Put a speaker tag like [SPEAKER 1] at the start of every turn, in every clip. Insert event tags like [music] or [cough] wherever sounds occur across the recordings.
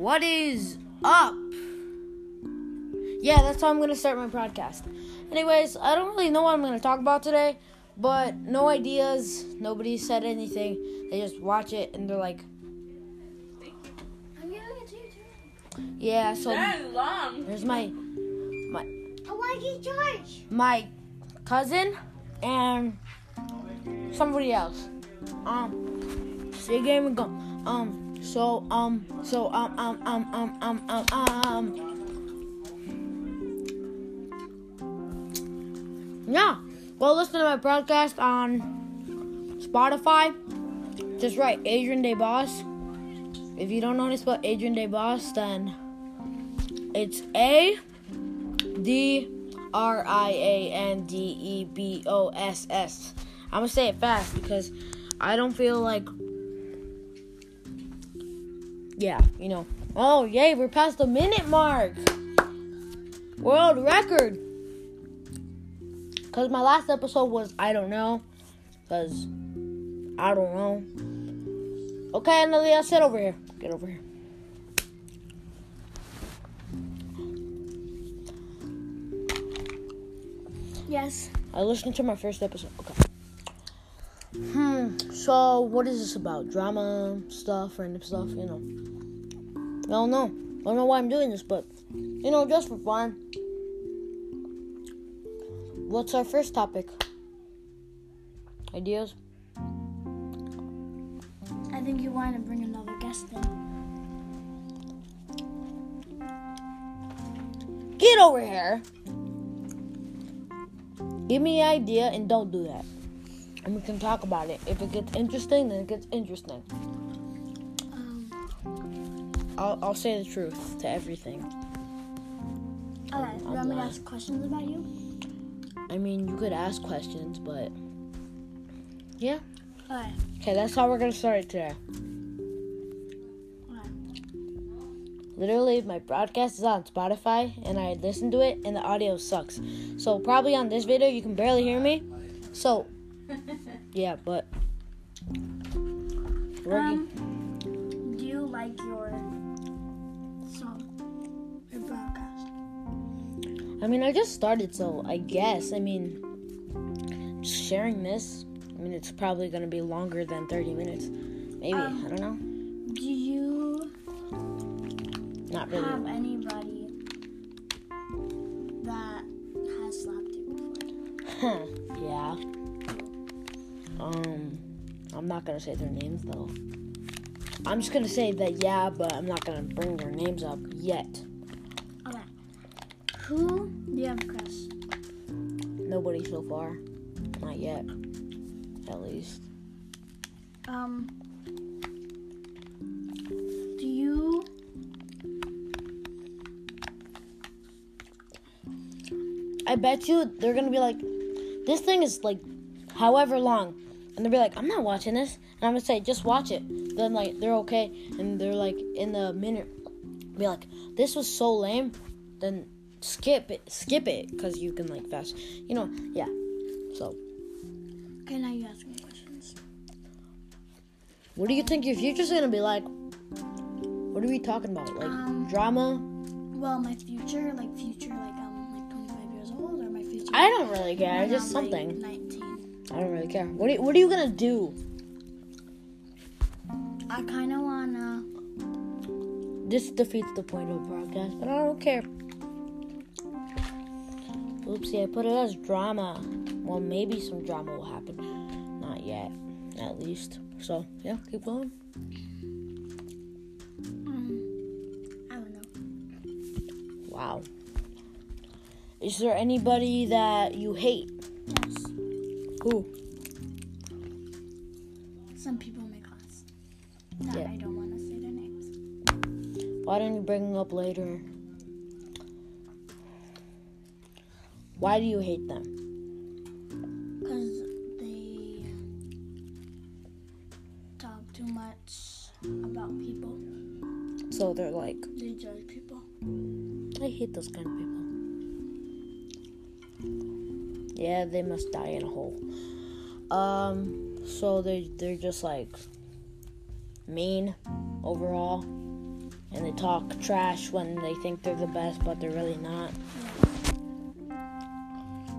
[SPEAKER 1] What is up? Yeah, that's how I'm gonna start my podcast. Anyways, I don't really know what I'm gonna talk about today, but no ideas. Nobody said anything. They just watch it and they're like,
[SPEAKER 2] I'm giving it to you too.
[SPEAKER 1] yeah. So there's my
[SPEAKER 2] I want to get charged.
[SPEAKER 1] my cousin and somebody else. Um, say game and go. Um, so um, so um um um um um um um. Yeah, go listen to my broadcast on Spotify. Just write Adrian De Boss. If you don't know how to spell Adrian De Boss, then it's A D R I A N D E B O S S. I'm gonna say it fast because I don't feel like. Yeah, you know. Oh, yay, we're past the minute mark. World record. Because my last episode was I don't know. Because I don't know. Okay, Analia, sit over here. Get over here.
[SPEAKER 2] Yes.
[SPEAKER 1] I listened to my first episode. Okay. Hmm. So, what is this about? Drama stuff, random stuff, you know? I don't know. I don't know why I'm doing this, but, you know, just for fun. What's our first topic? Ideas?
[SPEAKER 2] I think you want to bring another guest in.
[SPEAKER 1] Get over here. Give me an idea and don't do that. And we can talk about it. If it gets interesting, then it gets interesting.
[SPEAKER 2] Um,
[SPEAKER 1] I'll, I'll say the truth to everything.
[SPEAKER 2] alright, you want me to ask questions about you?
[SPEAKER 1] I mean, you could ask questions, but yeah.
[SPEAKER 2] Alright.
[SPEAKER 1] Okay, that's how we're gonna start it today.
[SPEAKER 2] Alright.
[SPEAKER 1] Literally, my broadcast is on Spotify, and I listen to it, and the audio sucks. So probably on this video, you can barely hear me. So [laughs] yeah, but
[SPEAKER 2] Um, do you like your song? Your broadcast?
[SPEAKER 1] I mean, I just started, so I guess. I mean, sharing this. I mean, it's probably gonna be longer than 30 minutes. Maybe
[SPEAKER 2] Um,
[SPEAKER 1] I don't know.
[SPEAKER 2] Do you
[SPEAKER 1] Not really.
[SPEAKER 2] have anybody that has slapped you before? [laughs]
[SPEAKER 1] yeah. Um, I'm not gonna say their names though. I'm just gonna say that yeah, but I'm not gonna bring their names up yet.
[SPEAKER 2] Alright. Who do you have a crush?
[SPEAKER 1] Nobody so far. Not yet. At least.
[SPEAKER 2] Um, do you
[SPEAKER 1] I bet you they're gonna be like, this thing is like, however long, and they'll be like, I'm not watching this, and I'm gonna say, just watch it. Then like they're okay, and they're like in the minute, be like, this was so lame. Then skip it, skip it, cause you can like fast, you know, yeah. So,
[SPEAKER 2] Okay, now you ask me questions.
[SPEAKER 1] what do you think your future's gonna be like? What are we talking about? Like
[SPEAKER 2] Um,
[SPEAKER 1] drama?
[SPEAKER 2] Well, my future, like future, like I'm like 25 years old, or my future.
[SPEAKER 1] I don't really care. Just
[SPEAKER 2] I'm, like,
[SPEAKER 1] something.
[SPEAKER 2] 19.
[SPEAKER 1] I don't really care. What are, what are you gonna do?
[SPEAKER 2] I kind of wanna.
[SPEAKER 1] This defeats the point of the broadcast, but I don't care. Oopsie, I put it as drama. Well, maybe some drama will happen. Not yet, at least. So, yeah, keep going.
[SPEAKER 2] Um, I don't know.
[SPEAKER 1] Wow. Is there anybody that you hate? Who?
[SPEAKER 2] some people in my class that
[SPEAKER 1] Yeah.
[SPEAKER 2] I don't want to say their names.
[SPEAKER 1] Why don't you bring them up later? Why do you hate them?
[SPEAKER 2] Cause they talk too much about people.
[SPEAKER 1] So they're like,
[SPEAKER 2] They judge people.
[SPEAKER 1] I hate those kind of people. Yeah, they must die in a hole. Um, so they they're just like mean overall. and they talk trash when they think they're the best, but they're really not.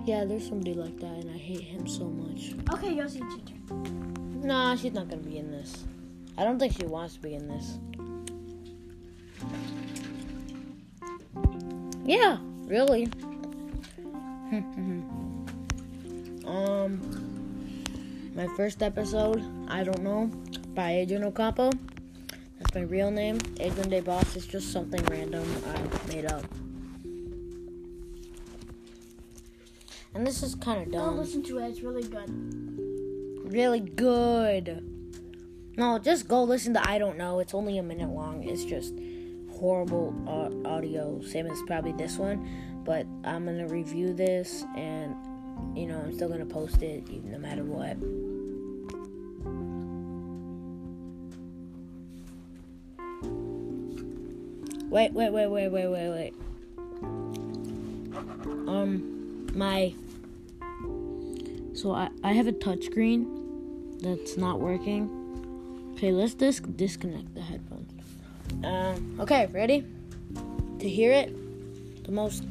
[SPEAKER 1] Yeah, there's somebody like that, and I hate him so much.
[SPEAKER 2] Okay, Yossi, it's your turn.
[SPEAKER 1] Nah, she's not gonna be in this. I don't think she wants to be in this. Yeah, really. [laughs] Hmm, hmm, hmm. Um, my first episode, I don't know, by Adrian Ocampo. That's my real name. Adrian De Boss is just something random I made up. And this is kind of dumb.
[SPEAKER 2] Don't listen to it. It's really good.
[SPEAKER 1] Really good. No, just go listen to I Don't Know. It's only a minute long. It's just horrible uh, audio. Same as probably this one. But I'm going to review this and, you know, I'm still to post it no matter what. Wait, wait, wait, wait, wait, wait, wait. Um, my. So I, I have a touchscreen that's not working. Okay, let's dis- disconnect the headphones. Um, okay, ready? To hear it? The most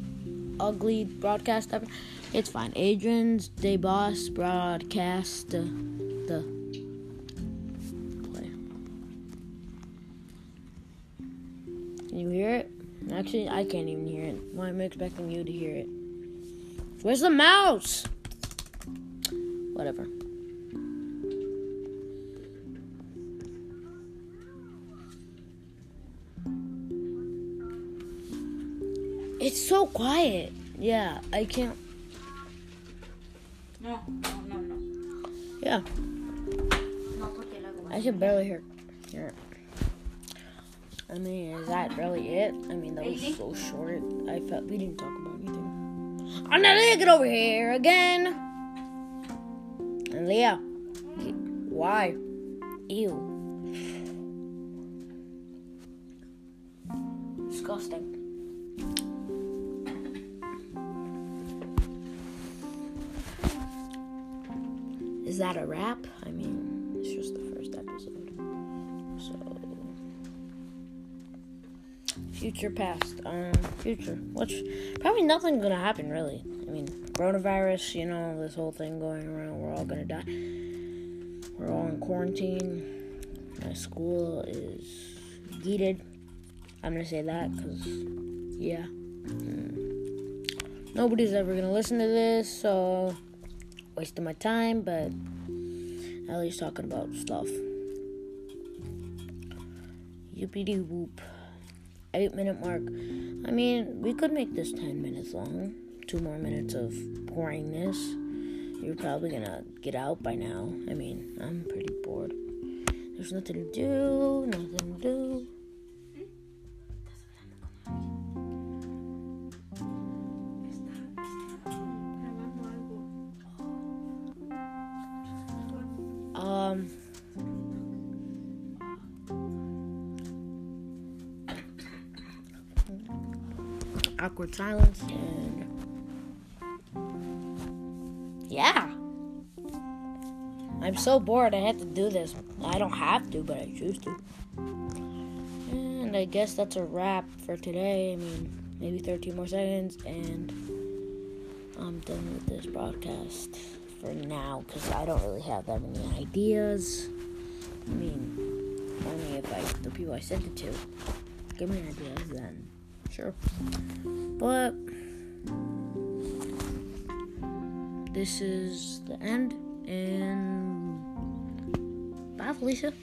[SPEAKER 1] ugly broadcast ever? It's fine. Adrian's De Boss broadcast. Uh, the. Play. Can you hear it? Actually, I can't even hear it. Why am I expecting you to hear it? Where's the mouse? Whatever. It's so quiet. Yeah, I can't. Yeah,
[SPEAKER 2] No, porque luego
[SPEAKER 1] I can barely hear, hear it. I mean, is that really it? I mean, that was so short. I felt we didn't talk about anything. I'm not gonna get over here again. Analia, why? Ew. Disgusting. That a wrap? I mean, it's just the first episode. So, future, past, um, future. Which probably nothing's gonna happen really. I mean, coronavirus. You know, this whole thing going around. We're all gonna die. We're all in quarantine. My school is heated. I'm gonna say that because, yeah. Mm. Nobody's ever gonna listen to this, so wasting my time, but at least talking about stuff. Yippity whoop. Eight minute mark. I mean, we could make this 10 minutes long. Two more minutes of boringness. You're probably gonna get out by now. I mean, I'm pretty bored. There's nothing to do, nothing to do. Um, awkward silence and yeah. I'm so bored. I have to do this. I don't have to, but I choose to. And I guess that's a wrap for today. I mean, maybe 13 more seconds, and I'm done with this broadcast for now because I don't really have that many ideas. I mean, only if I the people I sent it to give me ideas, then sure. But this is the end, and bye, Felicia.